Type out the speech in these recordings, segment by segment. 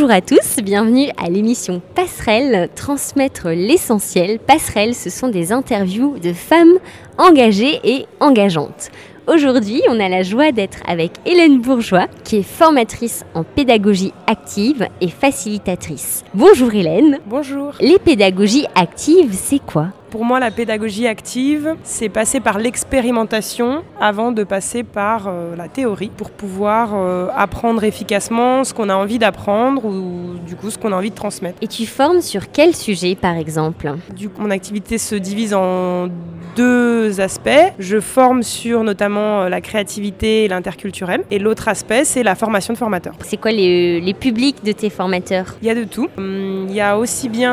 Bonjour à tous, bienvenue à l'émission Passerelle, transmettre l'essentiel. Passerelle, ce sont des interviews de femmes engagées et engageantes. Aujourd'hui, on a la joie d'être avec Hélène Bourgeois, qui est formatrice en pédagogie active et facilitatrice. Bonjour Hélène. Bonjour. Les pédagogies actives, c'est quoi? Pour moi, la pédagogie active, c'est passer par l'expérimentation avant de passer par euh, la théorie pour pouvoir euh, apprendre efficacement ce qu'on a envie d'apprendre ou du coup ce qu'on a envie de transmettre. Et tu formes sur quel sujet par exemple? Du coup, mon activité se divise en deux aspects. Je forme sur notamment euh, la créativité et l'interculturel. Et l'autre aspect, c'est la formation de formateurs. C'est quoi les, les, publics de tes formateurs? Il y a de tout. Hum, il y a aussi bien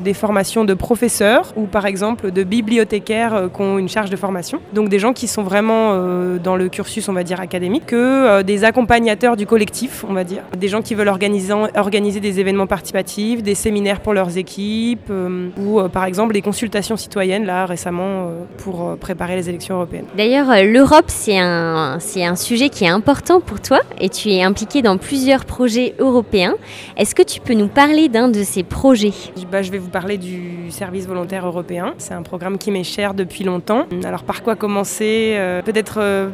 des formations de professeurs ou par exemple de bibliothécaires euh, qui ont une charge de formation. Donc des gens qui sont vraiment euh, dans le cursus, on va dire, académique, que euh, des accompagnateurs du collectif, on va dire. Des gens qui veulent organiser, organiser des événements participatifs, des séminaires pour leurs équipes, ou par exemple des consultations citoyennes, là récemment, pour préparer les élections européennes. D'ailleurs, l'Europe, c'est un, c'est un sujet qui est important pour toi et tu es impliqué dans plusieurs projets européens. Est-ce que tu peux nous parler d'un de ces projets? Bah, Je vais vous parler du service volontaire européen. C'est un programme qui m'est cher depuis longtemps. Alors par quoi commencer? Euh, Peut-être euh,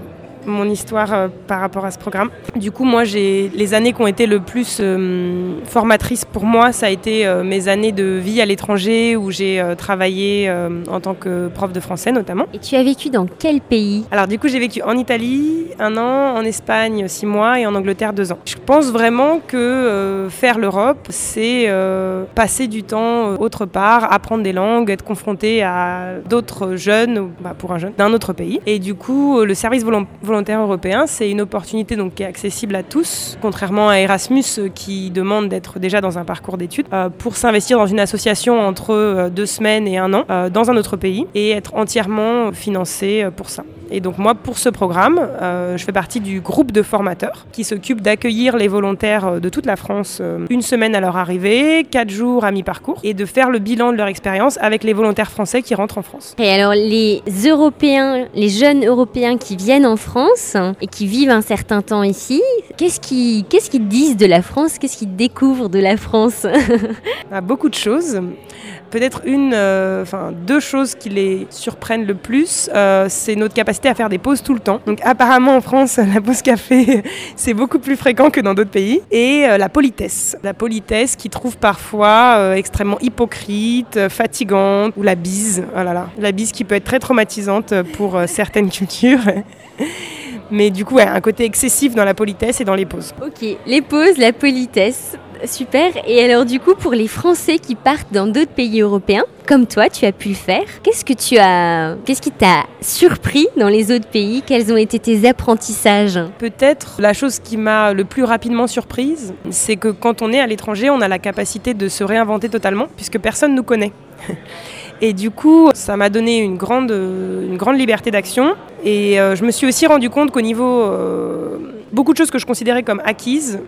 mon histoire euh, par rapport à ce programme. Du coup, moi, j'ai les années qui ont été le plus euh, formatrices pour moi, ça a été euh, mes années de vie à l'étranger où j'ai travaillé en tant que prof de français notamment. Et tu as vécu dans quel pays? Alors du coup, j'ai vécu en Italie un an, en Espagne six mois et en Angleterre deux ans. Je pense vraiment que faire l'Europe, c'est passer du temps autre part, apprendre des langues, être confronté à d'autres jeunes, bah, pour un jeune, d'un autre pays. Et du coup, le service volontaire européen, c'est une opportunité donc, qui est accessible à tous, contrairement à Erasmus euh, qui demande d'être déjà dans un parcours d'études, euh, pour s'investir dans une association entre euh, deux semaines et un an dans un autre pays et être entièrement financé pour ça. Et donc moi, pour ce programme, je fais partie du groupe de formateurs qui s'occupe d'accueillir les volontaires de toute la France une semaine à leur arrivée, quatre jours à mi-parcours, et de faire le bilan de leur expérience avec les volontaires français qui rentrent en France. Et alors les Européens, les jeunes Européens qui viennent en France, et qui vivent un certain temps ici, qu'est-ce qu'ils qu'est-ce qu'ils disent de la France? Qu'est-ce qu'ils découvrent de la France? Ah, Beaucoup de choses. Peut-être une, euh, enfin deux choses qui les surprennent le plus, euh, c'est notre capacité à faire des pauses tout le temps. Donc apparemment en France, la pause café, c'est beaucoup plus fréquent que dans d'autres pays. Et euh, la politesse. La politesse qui trouve parfois extrêmement hypocrite, fatigante, ou la bise. Oh là là. La bise qui peut être très traumatisante pour certaines cultures. Mais du coup, un côté excessif dans la politesse et dans les pauses. Ok, les pauses, la politesse. Super. Et alors du coup, pour les Français qui partent dans d'autres pays européens, comme toi, tu as pu le faire, qu'est-ce que tu as, qu'est-ce qui t'a surpris dans les autres pays? Quels ont été tes apprentissages? Peut-être la chose qui m'a le plus rapidement surprise, c'est que quand on est à l'étranger, on a la capacité de se réinventer totalement, puisque personne nous connaît. Et du coup, ça m'a donné une grande, une grande liberté d'action. Et euh, je me suis aussi rendu compte qu'au niveau... Euh, beaucoup de choses que je considérais comme acquises,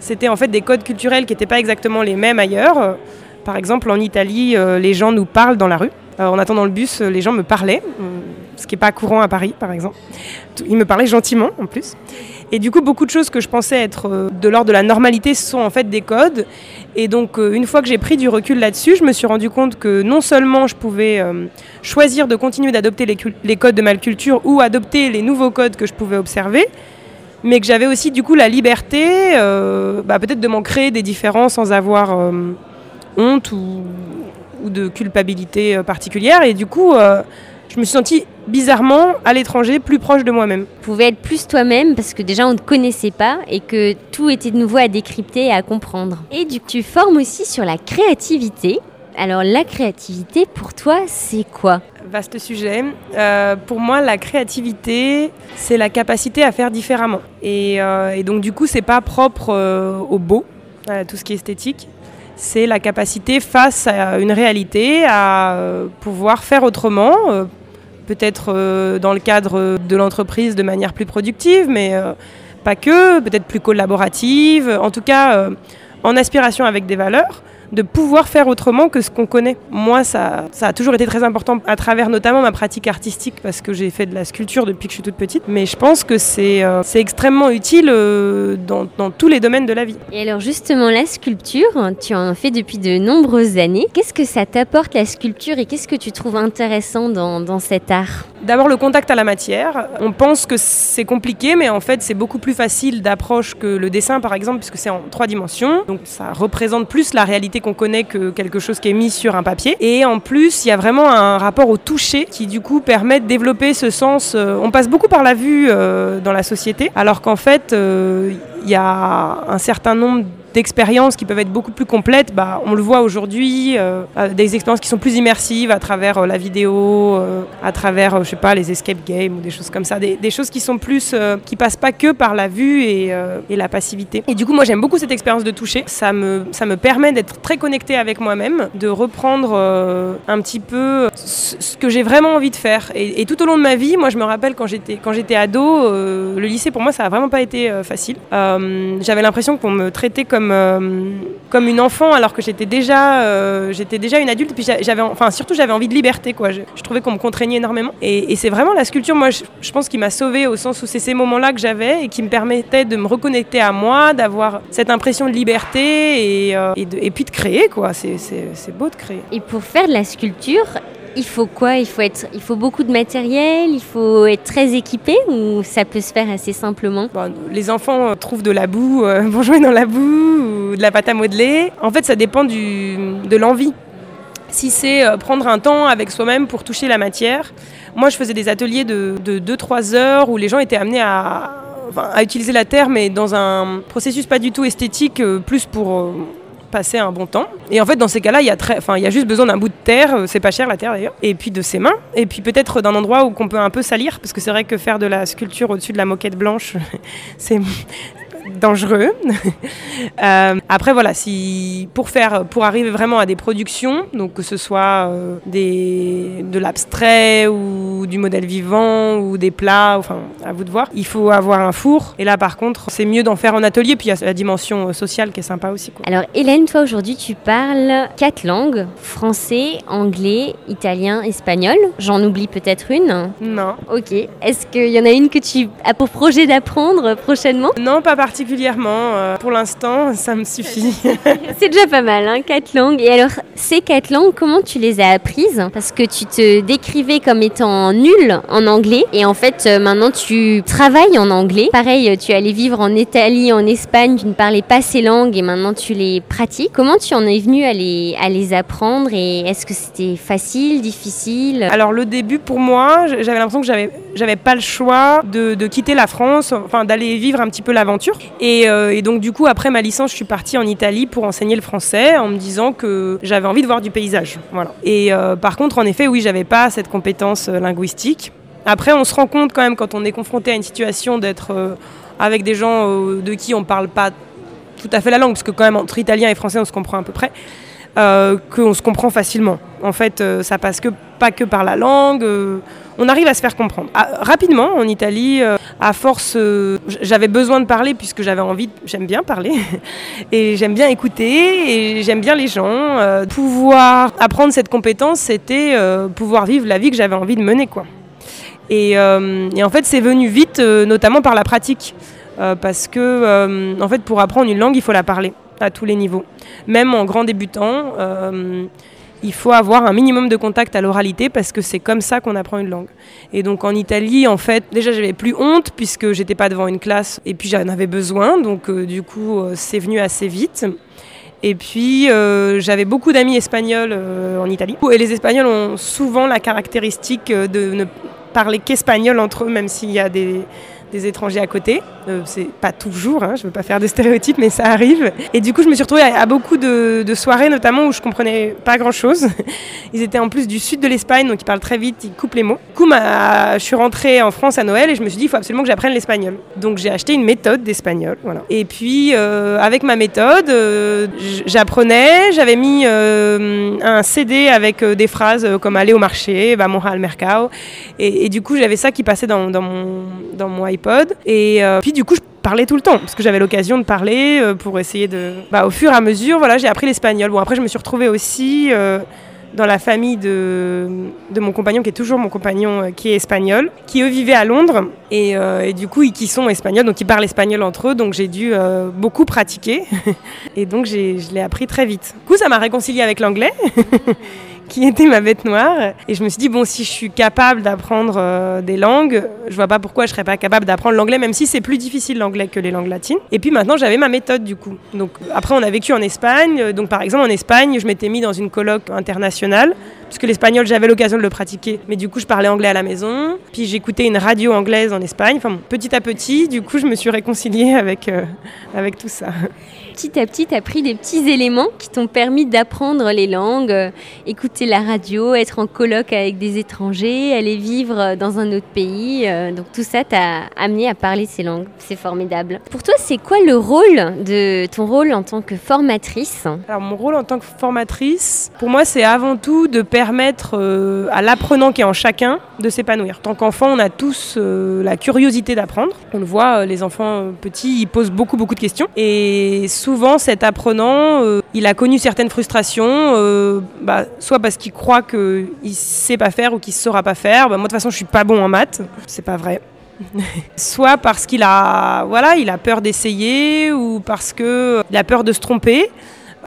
c'était en fait des codes culturels qui n'étaient pas exactement les mêmes ailleurs. Par exemple, en Italie, euh, les gens nous parlent dans la rue. en attendant le bus, les gens me parlaient, ce qui n'est pas courant à Paris, par exemple. Ils me parlaient gentiment, en plus. Et du coup, beaucoup de choses que je pensais être euh, de l'ordre de la normalité sont en fait des codes. Et donc, euh, une fois que j'ai pris du recul là-dessus, je me suis rendu compte que non seulement je pouvais euh, choisir de continuer d'adopter les, codes de malculture ou adopter les nouveaux codes que je pouvais observer, mais que j'avais aussi du coup la liberté, bah, peut-être de m'en créer des différents sans avoir honte ou, de culpabilité particulière. Et du coup, je me suis sentie bizarrement à l'étranger plus proche de moi-même. Tu pouvais être plus toi-même parce que déjà on ne te connaissait pas et que tout était de nouveau à décrypter et à comprendre. Et du tu formes aussi sur la créativité. Alors la créativité pour toi c'est quoi Vaste sujet. Euh, pour moi la créativité c'est la capacité à faire différemment. Et, euh, donc du coup c'est pas propre euh, au beau, tout ce qui est esthétique c'est la capacité face à une réalité à pouvoir faire autrement, peut-être dans le cadre de l'entreprise de manière plus productive, mais pas que, peut-être plus collaborative, en tout cas en aspiration avec des valeurs, de pouvoir faire autrement que ce qu'on connaît. Moi, ça, ça a toujours été très important à travers notamment ma pratique artistique parce que j'ai fait de la sculpture depuis que je suis toute petite. Mais je pense que c'est euh, extrêmement utile euh, dans, dans, tous les domaines de la vie. Et alors justement, la sculpture, tu en fais depuis de nombreuses années. Qu'est-ce que ça t'apporte la sculpture et qu'est-ce que tu trouves intéressant dans, dans cet art? D'abord le contact à la matière. On pense que c'est compliqué, mais en fait c'est beaucoup plus facile d'approche que le dessin par exemple, puisque c'est en trois dimensions. Donc ça représente plus la réalité qu'on connaît que quelque chose qui est mis sur un papier. Et en plus, il y a vraiment un rapport au toucher qui du coup permet de développer ce sens. Euh, on passe beaucoup par la vue euh, dans la société, alors qu'en fait, euh, il y a un certain nombre d'expériences qui peuvent être beaucoup plus complètes, bah, on le voit aujourd'hui, euh, euh, des expériences qui sont plus immersives à travers euh, la vidéo, à travers, je sais pas, les escape games ou des choses comme ça, des, choses qui sont plus, qui passent pas que par la vue et, et la passivité. Et du coup, moi j'aime beaucoup cette expérience de toucher. Ça me, ça me permet d'être très connecté avec moi-même, de reprendre un petit peu ce que j'ai vraiment envie de faire. Et, et, tout au long de ma vie, moi je me rappelle quand j'étais quand j'étais ado, le lycée pour moi ça a vraiment pas été facile. J'avais l'impression qu'on me traitait comme comme, euh, comme une enfant alors que j'étais déjà, euh, déjà une adulte. Et puis j'avais, enfin, surtout, j'avais envie de liberté. Quoi. Je, trouvais qu'on me contraignait énormément. Et, c'est vraiment la sculpture, moi, je, pense, qui m'a sauvée au sens où c'est ces moments-là que j'avais et qui me permettaient de me reconnecter à moi, d'avoir cette impression de liberté et, euh, puis de créer. Quoi. C'est beau de créer. Et pour faire de la sculpture, il faut quoi? Il faut, être, il faut beaucoup de matériel, il faut être très équipé ou ça peut se faire assez simplement? Les enfants euh, trouvent de la boue euh, pour jouer dans la boue ou de la pâte à modeler. En fait, ça dépend de l'envie. Si c'est euh, prendre un temps avec soi-même pour toucher la matière, moi je faisais des ateliers de 2-3 heures où les gens étaient amenés à, à utiliser la terre mais dans un processus pas du tout esthétique, plus pour passer un bon temps. Et en fait, dans ces cas-là, il y, a très, il y a juste besoin d'un bout de terre, euh, c'est pas cher la terre d'ailleurs, et puis de ses mains, et puis peut-être d'un endroit où qu'on peut un peu salir, parce que c'est vrai que faire de la sculpture au-dessus de la moquette blanche, c'est dangereux. Euh, après voilà, si pour faire, pour arriver vraiment à des productions, donc que ce soit euh, des, de l'abstrait ou du modèle vivant ou des plats, enfin à vous de voir, il faut avoir un four. Et là par contre, c'est mieux d'en faire en atelier. Puis il y a la dimension euh, sociale qui est sympa aussi. Quoi. Alors Hélène, toi aujourd'hui tu parles quatre langues français, anglais, italien, espagnol. J'en oublie peut-être une. Non. Ok. Est-ce qu'il y en a une que tu as pour projet d'apprendre prochainement? Non, pas particulièrement particulièrement. Euh, pour l'instant, ça me suffit. C'est déjà pas mal, hein, quatre langues. Et alors, ces quatre langues, comment tu les as apprises? Parce que tu te décrivais comme étant nulle en anglais. Et en fait, euh, maintenant, tu travailles en anglais. Pareil, tu allais vivre en Italie, en Espagne, tu ne parlais pas ces langues et maintenant tu les pratiques. Comment tu en es venu à les, à les apprendre et est-ce que c'était facile, difficile? Alors, le début, pour moi, j'avais l'impression que j'avais, j'avais pas le choix de, de quitter la France, enfin, d'aller vivre un petit peu l'aventure. Euh, et, donc du coup, après ma licence, je suis partie en Italie pour enseigner le français en me disant que j'avais envie de voir du paysage. Voilà. Et euh, par contre, en effet, oui, j'avais pas cette compétence euh, linguistique. Après, on se rend compte quand même quand on est confronté à une situation d'être avec des gens de qui on parle pas tout à fait la langue, parce que quand même entre italien et français, on se comprend à peu près. Euh, qu'on se comprend facilement. En fait, ça passe que, pas que par la langue on arrive à se faire comprendre. Ah, rapidement, en Italie, euh, à force, euh, j'avais besoin de parler puisque j'avais envie, j'aime bien parler, et j'aime bien écouter, et j'aime bien les gens. Euh, pouvoir apprendre cette compétence, c'était pouvoir vivre la vie que j'avais envie de mener. Quoi. Et, et en fait, c'est venu vite, notamment par la pratique. parce que, en fait, pour apprendre une langue, il faut la parler à tous les niveaux. Même en grand débutant, il faut avoir un minimum de contact à l'oralité parce que c'est comme ça qu'on apprend une langue. Et donc en Italie, en fait, déjà j'avais plus honte puisque j'étais pas devant une classe et puis j'en avais besoin, donc euh, du coup euh, c'est venu assez vite. Et puis euh, j'avais beaucoup d'amis espagnols en Italie. Et les Espagnols ont souvent la caractéristique de ne parler qu'espagnol entre eux, même s'il y a des, des étrangers à côté. Euh, c'est pas toujours, hein, je veux pas faire de stéréotypes, mais ça arrive. Et du coup, je me suis retrouvée à, beaucoup de, soirées, notamment où je comprenais pas grand chose. Ils étaient en plus du sud de l'Espagne, donc ils parlent très vite, ils coupent les mots. Du coup, je suis rentrée en France à Noël et je me suis dit, il faut absolument que j'apprenne l'espagnol. Donc j'ai acheté une méthode d'espagnol. Et puis, euh, avec ma méthode, euh, j'apprenais, j'avais mis un CD avec des phrases comme aller au marché, va al mercado. Et, du coup, j'avais ça qui passait dans, dans mon, dans mon Et puis, du coup, je parlais tout le temps, parce que j'avais l'occasion de parler euh, pour essayer de... Bah, au fur et à mesure, voilà, j'ai appris l'espagnol. Bon, après, je me suis retrouvée aussi euh, dans la famille de, de, mon compagnon, qui est toujours mon compagnon, euh, qui est espagnol, qui eux vivaient à Londres, et, et, du coup, ils qui sont espagnols, donc ils parlent espagnol entre eux, donc j'ai dû beaucoup pratiquer, et donc je l'ai appris très vite. Du coup, ça m'a réconcilié avec l'anglais. qui était ma bête noire. Et je me suis dit, bon, si je suis capable d'apprendre euh, des langues, je vois pas pourquoi je serais pas capable d'apprendre l'anglais, même si c'est plus difficile l'anglais que les langues latines. Et puis maintenant, j'avais ma méthode du coup. Donc après, on a vécu en Espagne. Donc par exemple, en Espagne, je m'étais mis dans une colloque internationale, puisque l'espagnol, j'avais l'occasion de le pratiquer. Mais du coup, je parlais anglais à la maison. Puis j'écoutais une radio anglaise en Espagne. Enfin, petit à petit, du coup, je me suis réconciliée avec, euh, avec tout ça petit à petit, tu as pris des petits éléments qui t'ont permis d'apprendre les langues, euh, écouter la radio, être en colloque avec des étrangers, aller vivre dans un autre pays. Euh, donc tout ça t'a amené à parler ces langues. C'est formidable. Pour toi, c'est quoi le rôle de ton rôle en tant que formatrice? Alors mon rôle en tant que formatrice, pour moi, c'est avant tout de permettre euh, à l'apprenant qui est en chacun de s'épanouir. Tant qu'enfant, on a tous la curiosité d'apprendre. On le voit, les enfants petits, ils posent beaucoup beaucoup de questions souvent, cet apprenant, euh, il a connu certaines frustrations, euh, bah, soit parce qu'il croit qu'il ne sait pas faire ou qu'il ne saura pas faire. Bah, moi, de toute façon, je suis pas bon en maths. C'est pas vrai. soit parce qu'il a, voilà, il a peur d'essayer ou parce qu'il a peur de se tromper.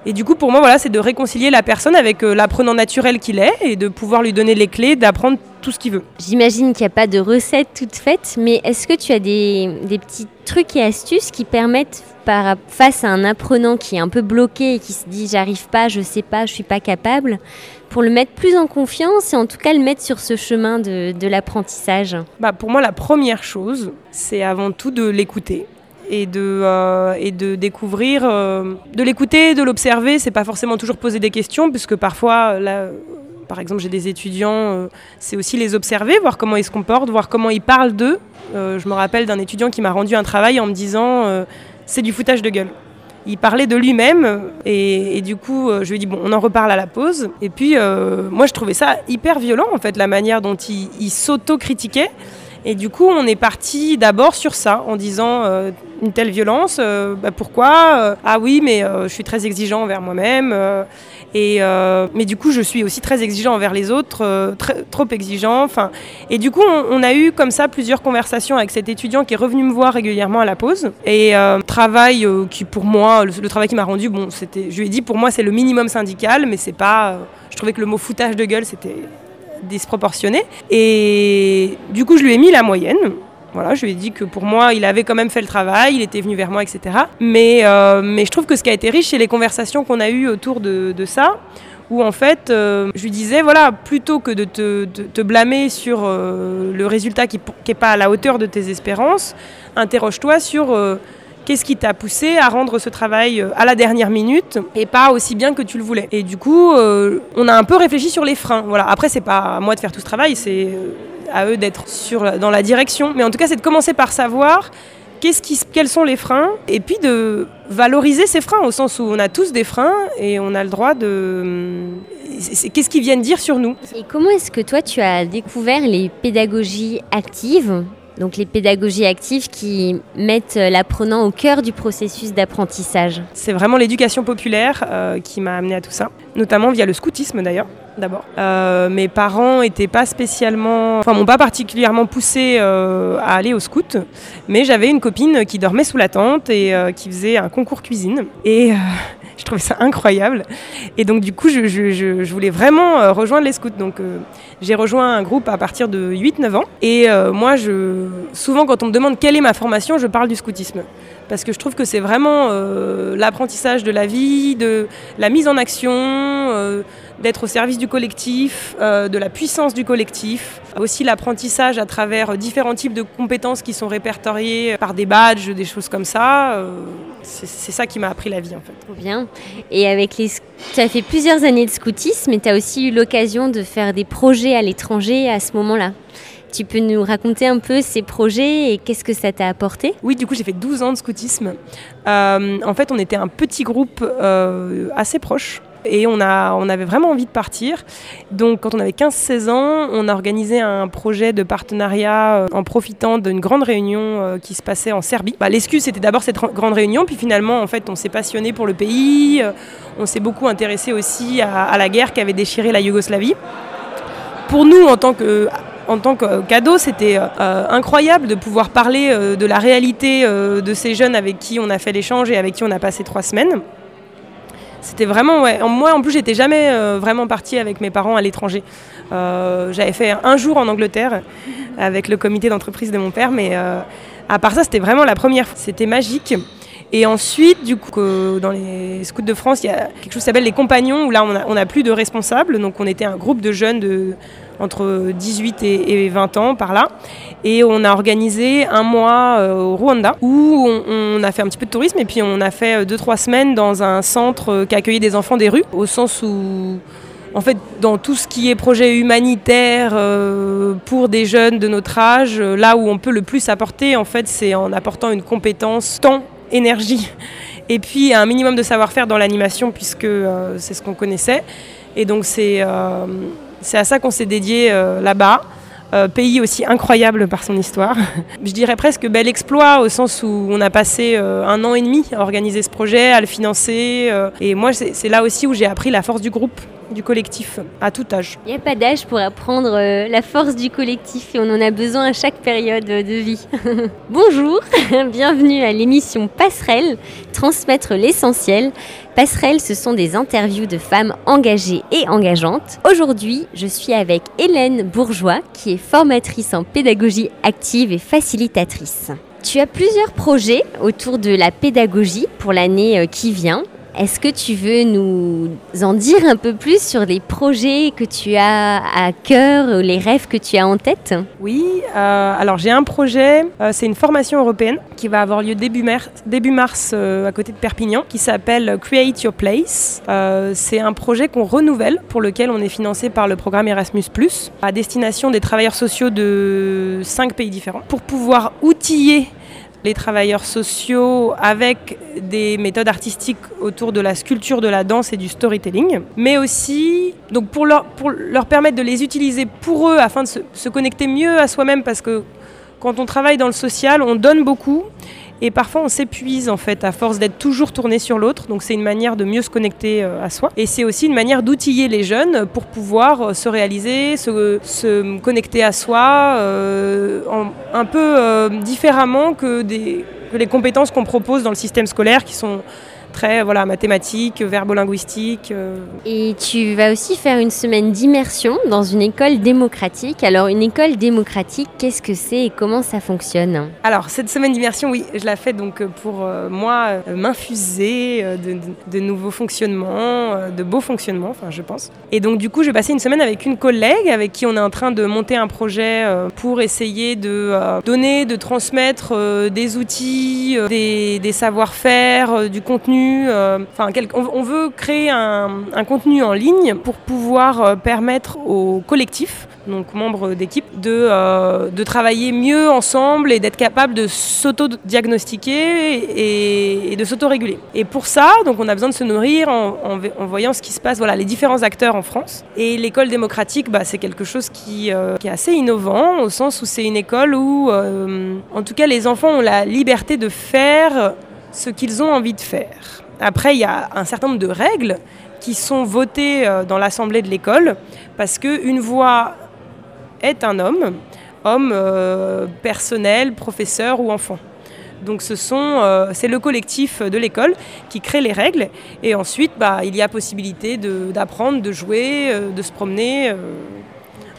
Et du coup, pour moi, voilà, c'est de réconcilier la personne avec euh, l'apprenant naturel qu'il est et de pouvoir lui donner les clés d'apprendre tout ce qu'il veut. J'imagine qu'il n'y a pas de recette toute faite, mais est-ce que tu as des, des, petits trucs et astuces qui permettent, par, face à un apprenant qui est un peu bloqué et qui se dit j'arrive pas, je sais pas, je suis pas capable, pour le mettre plus en confiance et en tout cas le mettre sur ce chemin de, de l'apprentissage? Bah Pour moi, la première chose, c'est avant tout de l'écouter et de, euh, et de découvrir, euh, de l'écouter, de l'observer. C'est pas forcément toujours poser des questions, puisque parfois, là, par exemple, j'ai des étudiants, euh, c'est aussi les observer, voir comment ils se comportent, voir comment ils parlent d'eux. je me rappelle d'un étudiant qui m'a rendu un travail en me disant c'est du foutage de gueule. Il parlait de lui-même et, du coup je lui ai dit bon on en reparle à la pause et puis moi je trouvais ça hyper violent en fait la manière dont il, il s'auto-critiquait et du coup, on est parti d'abord sur ça, en disant euh, une telle violence, euh, bah, pourquoi euh, Ah oui, mais je suis très exigeant envers moi-même. Et mais du coup, je suis aussi très exigeant envers les autres, trop exigeant. Enfin, et du coup, on, a eu comme ça plusieurs conversations avec cet étudiant qui est revenu me voir régulièrement à la pause. Et travail qui, pour moi, le, le travail qui m'a rendu, bon, c'était, je lui ai dit, pour moi, c'est le minimum syndical, mais c'est pas. je trouvais que le mot foutage de gueule, c'était disproportionné. Et du coup, je lui ai mis la moyenne. Voilà, je lui ai dit que pour moi, il avait quand même fait le travail, il était venu vers moi, etc. Mais, euh, mais je trouve que ce qui a été riche, c'est les conversations qu'on a eues autour de, ça, où en fait, euh, je lui disais, voilà, plutôt que de te, te blâmer sur euh, le résultat qui n'est pas à la hauteur de tes espérances, interroge-toi sur Qu'est-ce qui t'a poussé à rendre ce travail à la dernière minute et pas aussi bien que tu le voulais Et du coup, on a un peu réfléchi sur les freins. Voilà. Après, c'est pas à moi de faire tout ce travail, c'est à eux d'être dans la direction. Mais en tout cas, c'est de commencer par savoir qu'est-ce qui, quels sont les freins et puis de valoriser ces freins au sens où on a tous des freins et on a le droit de qu'est-ce qu'ils viennent dire sur nous. Et comment est-ce que toi tu as découvert les pédagogies actives donc les pédagogies actives qui mettent l'apprenant au cœur du processus d'apprentissage? C'est vraiment l'éducation populaire euh, qui m'a amené à tout ça, notamment via le scoutisme d'ailleurs. D'abord, euh, mes parents étaient pas spécialement, enfin m'ont pas particulièrement poussé euh, à aller au scout, mais j'avais une copine qui dormait sous la tente et qui faisait un concours cuisine et je trouvais ça incroyable. Et donc, du coup, je, voulais vraiment euh, rejoindre les scouts. Donc, euh, j'ai rejoint un groupe à partir de 8-9 ans. Et euh, moi, je, souvent, quand on me demande quelle est ma formation, je parle du scoutisme. Parce que je trouve que c'est vraiment l'apprentissage de la vie, de la mise en action d'être au service du collectif, de la puissance du collectif, aussi l'apprentissage à travers différents types de compétences qui sont répertoriées par des badges, des choses comme ça. c'est ça qui m'a appris la vie en fait. Trop bien. Et avec les, tu as fait plusieurs années de scoutisme, mais tu as aussi eu l'occasion de faire des projets à l'étranger à ce moment-là. Tu peux nous raconter un peu ces projets et qu'est-ce que ça t'a apporté? Oui, du coup, j'ai fait 12 ans de scoutisme. Euh, en fait, on était un petit groupe euh, assez proche. Et on, avait vraiment envie de partir. Donc quand on avait 15-16 ans, on a organisé un projet de partenariat euh, en profitant d'une grande réunion euh, qui se passait en Serbie. Bah, L'excuse, c'était d'abord cette grande réunion, puis finalement, en fait, on s'est passionné pour le pays. Euh, on s'est beaucoup intéressé aussi à, la guerre qui avait déchiré la Yougoslavie. Pour nous, en tant que cadeau, c'était incroyable de pouvoir parler de la réalité de ces jeunes avec qui on a fait l'échange et avec qui on a passé trois semaines. C'était vraiment, ouais. Moi, en plus, j'étais jamais vraiment partie avec mes parents à l'étranger. J'avais fait un jour en Angleterre avec le comité d'entreprise de mon père, mais à part ça, c'était vraiment la première. C'était magique. Et ensuite, du coup, dans les scouts de France, il y a quelque chose qui s'appelle les compagnons, où là, on n'a plus de responsables. Donc, on était un groupe de jeunes de entre 18 et, 20 ans par là. Et on a organisé un mois euh, au Rwanda où on, a fait un petit peu de tourisme et puis on a fait 2-3 semaines dans un centre qui accueillait des enfants des rues, au sens où en fait, dans tout ce qui est projet humanitaire euh, pour des jeunes de notre âge, là où on peut le plus apporter, en fait, c'est en apportant une compétence, temps, énergie, et puis un minimum de savoir-faire dans l'animation, puisque euh, c'est ce qu'on connaissait. Et donc, c'est c'est à ça qu'on s'est dédié euh, là-bas. Euh, pays aussi incroyable par son histoire. Je dirais presque bel exploit au sens où on a passé euh, un an et demi à organiser ce projet, à le financer. et moi, c'est là aussi où j'ai appris la force du groupe du collectif à tout âge. Il n'y a pas d'âge pour apprendre euh, la force du collectif et on en a besoin à chaque période de vie. Bonjour, bienvenue à l'émission Passerelle, transmettre l'essentiel. Passerelle, ce sont des interviews de femmes engagées et engageantes. Aujourd'hui, je suis avec Hélène Bourgeois, qui est formatrice en pédagogie active et facilitatrice. Tu as plusieurs projets autour de la pédagogie pour l'année euh, qui vient. Est-ce que tu veux nous en dire un peu plus sur les projets que tu as à cœur, les rêves que tu as en tête? Oui, euh, alors j'ai un projet, euh, c'est une formation européenne qui va avoir lieu début, mars euh, à côté de Perpignan, qui s'appelle Create Your Place. c'est un projet qu'on renouvelle, pour lequel on est financé par le programme Erasmus ⁇ à destination des travailleurs sociaux de cinq pays différents, pour pouvoir outiller les travailleurs sociaux avec des méthodes artistiques autour de la sculpture, de la danse et du storytelling, mais aussi donc pour, leur, permettre de les utiliser pour eux afin de se connecter mieux à soi-même parce que quand on travaille dans le social, on donne beaucoup et parfois, on s'épuise en fait à force d'être toujours tourné sur l'autre. Donc, c'est une manière de mieux se connecter euh, à soi. Et c'est aussi une manière d'outiller les jeunes pour pouvoir euh, se réaliser, se, connecter à soi euh, un peu différemment que, les compétences qu'on propose dans le système scolaire qui sont très voilà, mathématiques, verbo-linguistique. Euh. Et tu vas aussi faire une semaine d'immersion dans une école démocratique. Alors une école démocratique, qu'est-ce que c'est et comment ça fonctionne? Alors cette semaine d'immersion, oui, je la fais donc pour euh, moi euh, m'infuser de, nouveaux fonctionnements, de beaux fonctionnements, enfin je pense. Et donc du coup, je vais passer une semaine avec une collègue avec qui on est en train de monter un projet pour essayer de donner, de transmettre des outils, des, des savoir-faire, du contenu euh, on, veut créer un, contenu en ligne pour pouvoir euh, permettre aux collectifs, donc membres d'équipe, de, euh, travailler mieux ensemble et d'être capable de s'auto-diagnostiquer et, de s'auto-réguler. Et pour ça, donc on a besoin de se nourrir en, voyant ce qui se passe, voilà, les différents acteurs en France. Et l'école démocratique, bah, c'est quelque chose qui, est assez innovant, au sens où c'est une école où, en tout cas, les enfants ont la liberté de faire ce qu'ils ont envie de faire. Après, il y a un certain nombre de règles qui sont votées euh, dans l'assemblée de l'école parce qu'une voix est un homme, homme euh, personnel, professeur ou enfant. Donc ce euh, c'est le collectif de l'école qui crée les règles et ensuite bah, il y a possibilité d'apprendre, de, jouer, de se promener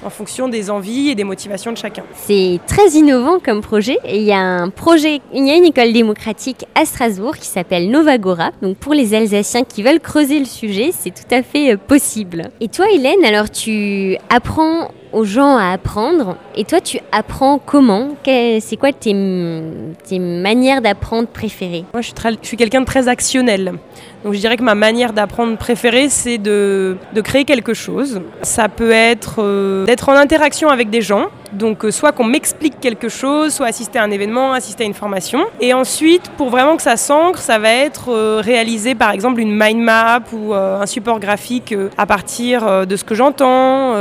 en fonction des envies et des motivations de chacun. C'est très innovant comme projet et il y a un projet, il y a une école démocratique à Strasbourg qui s'appelle Novagora. Donc pour les Alsaciens qui veulent creuser le sujet, c'est tout à fait euh, possible. Et toi Hélène, alors tu apprends aux gens à apprendre. Et toi, tu apprends comment? C'est quoi tes, tes manières d'apprendre préférées? Moi, je suis, suis quelqu'un de très actionnel. Donc, je dirais que ma manière d'apprendre préférée, c'est de, de, créer quelque chose. Ça peut être euh, d'être en interaction avec des gens Donc euh, soit qu'on m'explique quelque chose, soit assister à un événement, assister à une formation. Et ensuite, pour vraiment que ça s'ancre, ça va être euh, réaliser par exemple une mind map ou un support graphique à partir de ce que j'entends.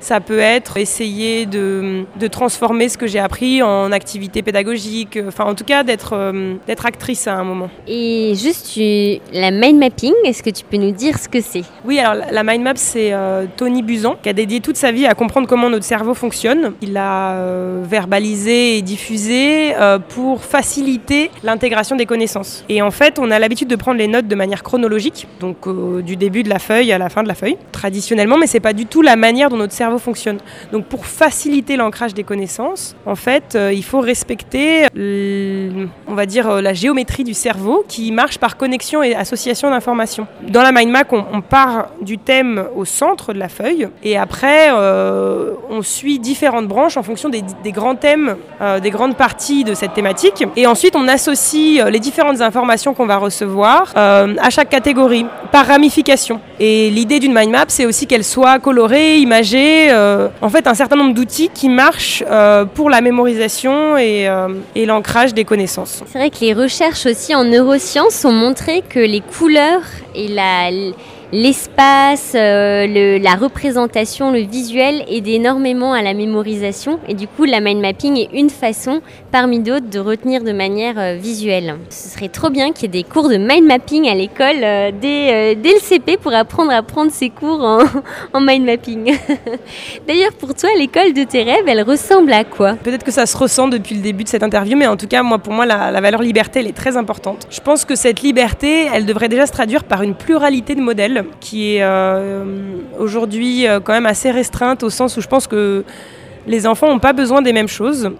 ça peut être essayer de, de transformer ce que j'ai appris en activité pédagogique. Enfin, en tout cas, d'être d'être actrice à un moment. Et juste la mind mapping, est-ce que tu peux nous dire ce que c'est? Oui, alors la mind map, c'est Tony Buzan qui a dédié toute sa vie à comprendre comment notre cerveau fonctionne. Il l'a euh, verbalisé et diffusé euh, pour faciliter l'intégration des connaissances. Et en fait, on a l'habitude de prendre les notes de manière chronologique, donc euh, du début de la feuille à la fin de la feuille, traditionnellement, mais c'est pas du tout la manière dont notre cerveau fonctionne. Donc pour faciliter l'ancrage des connaissances, en fait, il faut respecter, on va dire, la géométrie du cerveau qui marche par connexion et association d'informations. Dans la mind map, on part du thème au centre de la feuille et après, on suit différentes branches en fonction des, grands thèmes, euh, des grandes parties de cette thématique. Et ensuite, on associe euh, les différentes informations qu'on va recevoir euh, à chaque catégorie par ramification. Et l'idée d'une mind map, c'est aussi qu'elle soit colorée, imagée, en fait un certain nombre d'outils qui marchent pour la mémorisation et, et l'ancrage des connaissances. C'est vrai que les recherches aussi en neurosciences ont montré que les couleurs et la l'espace, euh, la représentation, le visuel aide énormément à la mémorisation. Et du coup la mind mapping est une façon parmi d'autres de retenir de manière euh, visuelle. Ce serait trop bien qu'il y ait des cours de mind mapping à l'école euh, dès, dès, le CP pour apprendre à prendre ses cours en, en mind mapping. D'ailleurs pour toi l'école de tes rêves elle ressemble à quoi? Peut-être que ça se ressent depuis le début de cette interview mais en tout cas moi pour moi la, valeur liberté elle est très importante. Je pense que cette liberté elle devrait déjà se traduire par une pluralité de modèles qui est euh, aujourd'hui euh, quand même assez restreinte au sens où je pense que les enfants n'ont pas besoin des mêmes choses.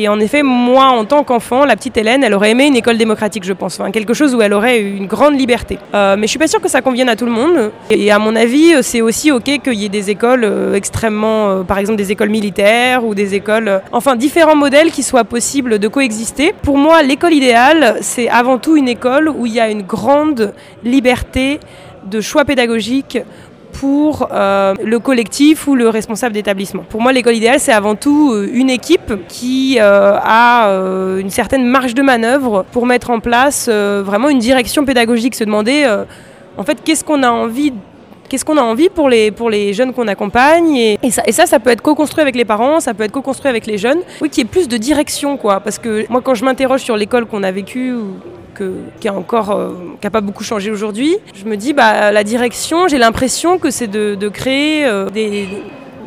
Et en effet, moi, en tant qu'enfant, la petite Hélène, elle aurait aimé une école démocratique, je pense. quelque chose où elle aurait une grande liberté. Euh, mais je suis pas sûre que ça convienne à tout le monde. Et à mon avis, c'est aussi OK qu'il y ait des écoles extrêmement, par exemple des écoles militaires ou des écoles, enfin différents modèles qui soient possibles de coexister. Pour moi, l'école idéale, c'est avant tout une école où il y a une grande liberté de choix pédagogiques pour euh, le collectif ou le responsable d'établissement. Pour moi, l'école idéale, c'est avant tout euh, une équipe qui euh, a une certaine marge de manœuvre pour mettre en place vraiment une direction pédagogique, se demander en fait qu'est-ce qu'on a envie qu'est-ce qu'on a envie pour les, pour les jeunes qu'on accompagne. Et, ça, et, ça, ça, peut être co-construit avec les parents, ça peut être co-construit avec les jeunes. Oui, qu'il y ait plus de direction, quoi. Parce que moi, quand je m'interroge sur l'école qu'on a vécue, qui a encore, euh, pas beaucoup changé aujourd'hui. Je me dis, bah, la direction, j'ai l'impression que c'est de, créer euh, des,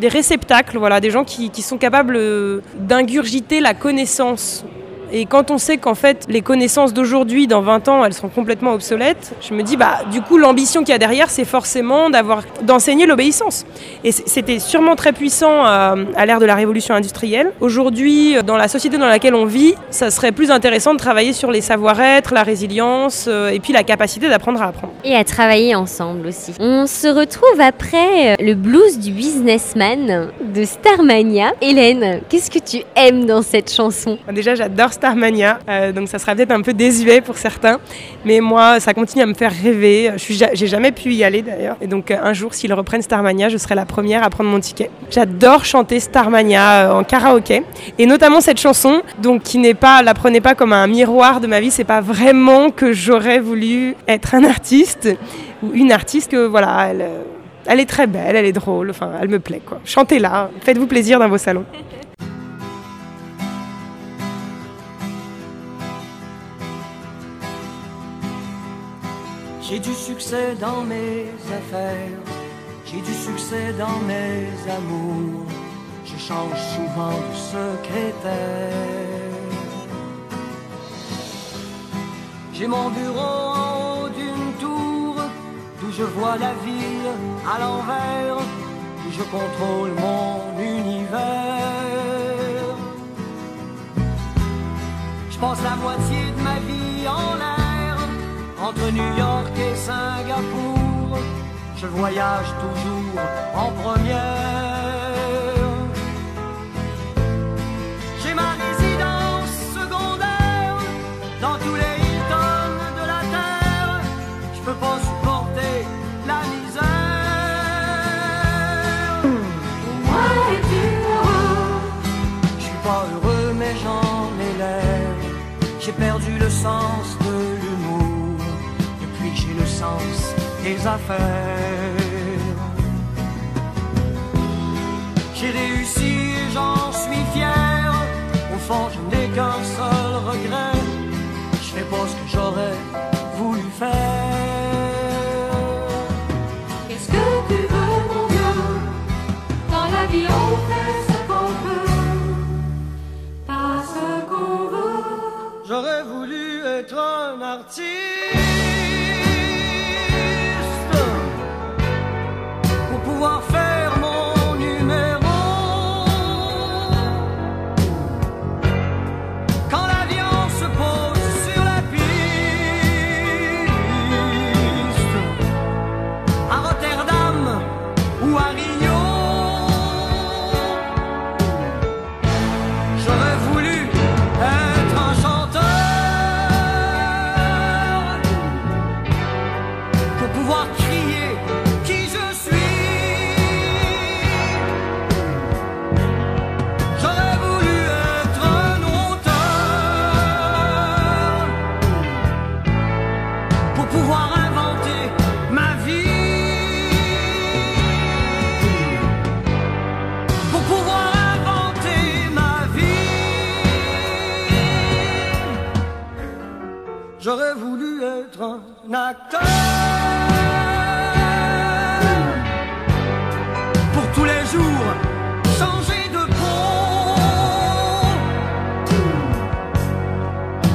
réceptacles, voilà, des gens qui, qui sont capables euh, d'ingurgiter la connaissance et quand on sait qu'en fait, les connaissances d'aujourd'hui, dans 20 ans, elles seront complètement obsolètes, je me dis, bah, du coup, l'ambition qu'il y a derrière, c'est forcément d'avoir, d'enseigner l'obéissance. Et c'était sûrement très puissant à, l'ère de la révolution industrielle. Aujourd'hui, dans la société dans laquelle on vit, ça serait plus intéressant de travailler sur les savoir-être, la résilience euh, et puis la capacité d'apprendre à apprendre. Et à travailler ensemble aussi. On se retrouve après euh, le blues du businessman de Starmania. Hélène, qu'est-ce que tu aimes dans cette chanson? Déjà, j'adore Starmania, euh, donc ça sera peut-être un peu désuet pour certains, mais moi ça continue à me faire rêver. J'ai jamais pu y aller d'ailleurs, et donc euh, un jour s'ils reprennent Starmania, je serai la première à prendre mon ticket. J'adore chanter Starmania euh, en karaoké, et notamment cette chanson, donc qui n'est pas, la prenez pas comme un miroir de ma vie, c'est pas vraiment que j'aurais voulu être un artiste ou une artiste que voilà, elle, elle est très belle, elle est drôle, enfin elle me plaît quoi. Chantez-la, faites-vous plaisir dans vos salons. J'ai du succès dans mes affaires, j'ai du succès dans mes amours. Je change souvent de secrétaire. J'ai mon bureau en haut d'une tour, d'où je vois la ville à l'envers, où je contrôle mon univers. Je passe la moitié de ma vie en l'air entre New York et Singapour, je voyage toujours en première. Affaires. J'ai réussi et j'en suis fier. Au fond, je n'ai qu'un seul regret. Je fais pas ce que j'aurais voulu faire. Qu'est-ce que tu veux, mon Dieu? Dans la vie, on fait ce qu'on peut, pas ce qu'on veut. J'aurais voulu être un artiste J'aurais voulu être un acteur. Pour tous les jours changer de peau.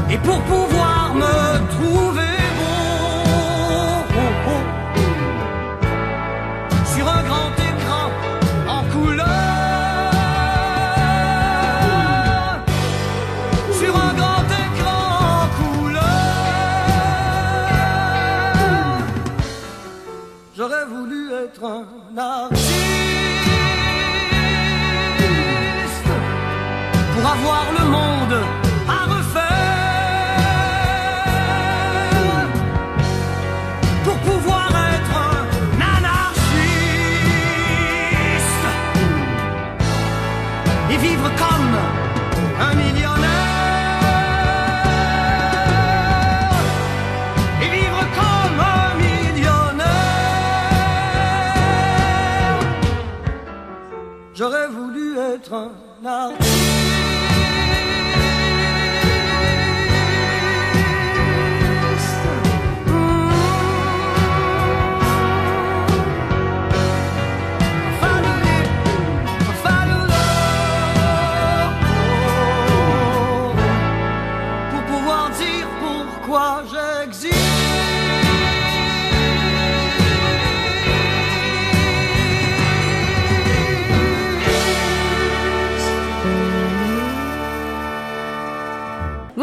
Et pour pouvoir pour avoir le monde à refaire. Pour pouvoir être un anarchiste et vivre comme un millionnaire voulu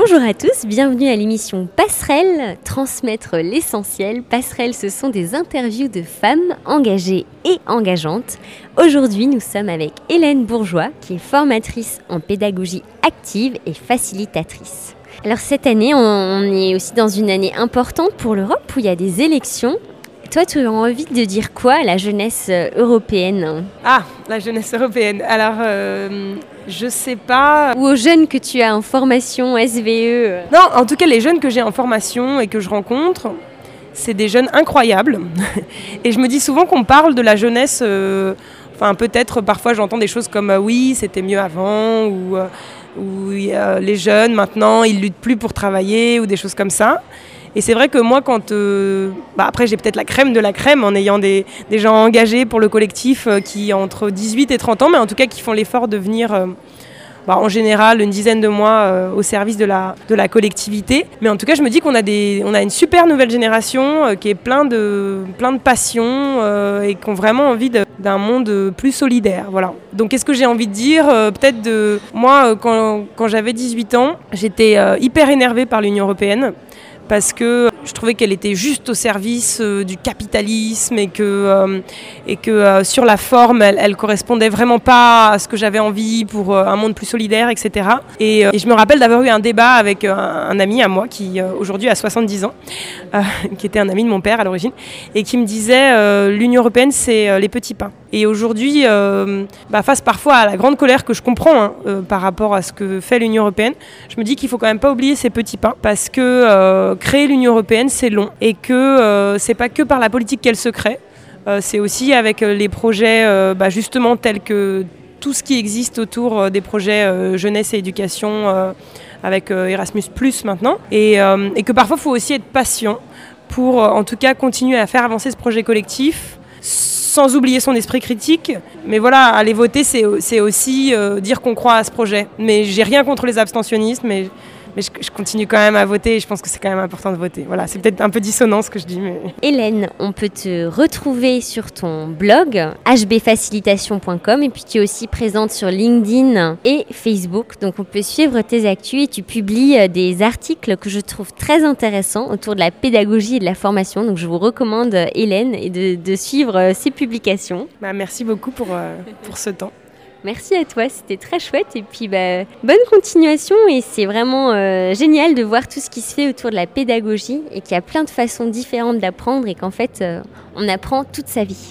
Bonjour à tous, bienvenue à l'émission Passerelle, transmettre l'essentiel. Passerelle, ce sont des interviews de femmes engagées et engageantes. Aujourd'hui, nous sommes avec Hélène Bourgeois, qui est formatrice en pédagogie active et facilitatrice. Alors cette année, on- est aussi dans une année importante pour l'Europe où il y a des élections. Toi, tu as envie de dire quoi à la jeunesse euh, européenne Ah, la jeunesse européenne. Alors, euh, je sais pas. ou aux jeunes que tu as en formation SVE Non, en tout cas, les jeunes que j'ai en formation et que je rencontre, c'est des jeunes incroyables. et je me dis souvent qu'on parle de la jeunesse. euh, Enfin, peut-être parfois j'entends des choses comme euh, oui, c'était mieux avant, ou, ou les jeunes maintenant ils luttent plus pour travailler, ou des choses comme ça. Et c'est vrai que moi, quand. euh, bah, après, j'ai peut-être la crème de la crème en ayant des, des gens engagés pour le collectif euh, qui entre 18 et 30 ans, mais en tout cas qui font l'effort de venir. euh, bah, en général une dizaine de mois euh, au service de la, de la collectivité. Mais en tout cas, je me dis qu'on a, a une super nouvelle génération qui est plein de, plein de passion et qui ont vraiment envie d'un monde plus solidaire. Voilà. Donc, qu'est-ce que j'ai envie de dire Peut-être de. Moi, quand, quand j'avais 18 ans, j'étais hyper énervée par l'Union européenne parce que je trouvais qu'elle était juste au service euh, du capitalisme et que, euh, et que euh, sur la forme, elle, elle correspondait vraiment pas à ce que j'avais envie pour un monde plus solidaire, etc. Et, je me rappelle d'avoir eu un débat avec un, un ami à moi qui aujourd'hui a 70 ans, qui était un ami de mon père à l'origine, et qui me disait l'Union européenne c'est les petits pains. Et aujourd'hui, euh, bah, face parfois à la grande colère que je comprends hein, euh, par rapport à ce que fait l'Union européenne, je me dis qu'il faut quand même pas oublier ces petits pas parce que euh, créer l'Union européenne c'est long et que c'est pas que par la politique qu'elle se crée, c'est aussi avec les projets bah, justement tels que tout ce qui existe autour des projets jeunesse et éducation avec Erasmus maintenant. Et, et que parfois il faut aussi être patient pour en tout cas continuer à faire avancer ce projet collectif sans oublier son esprit critique. Mais voilà, aller voter, c'est aussi euh, dire qu'on croit à ce projet. Mais j'ai rien contre les abstentionnistes, mais, mais je, je continue quand même à voter et je pense que c'est quand même important de voter. Voilà, c'est peut-être un peu dissonant ce que je dis, mais... Hélène, on peut te retrouver sur ton blog hbfacilitation.com et puis tu es aussi présente sur LinkedIn et Facebook. Donc on peut suivre tes actus et tu publies euh, des articles que je trouve très intéressants autour de la pédagogie et de la formation. Donc je vous recommande euh, Hélène et de, de suivre euh, ses publications. Bah, merci beaucoup pour, euh, pour ce temps. Merci à toi, c'était très chouette et puis bah, bonne continuation et c'est vraiment euh, génial de voir tout ce qui se fait autour de la pédagogie et qu'il y a plein de façons différentes d'apprendre et qu'en fait euh, on apprend toute sa vie.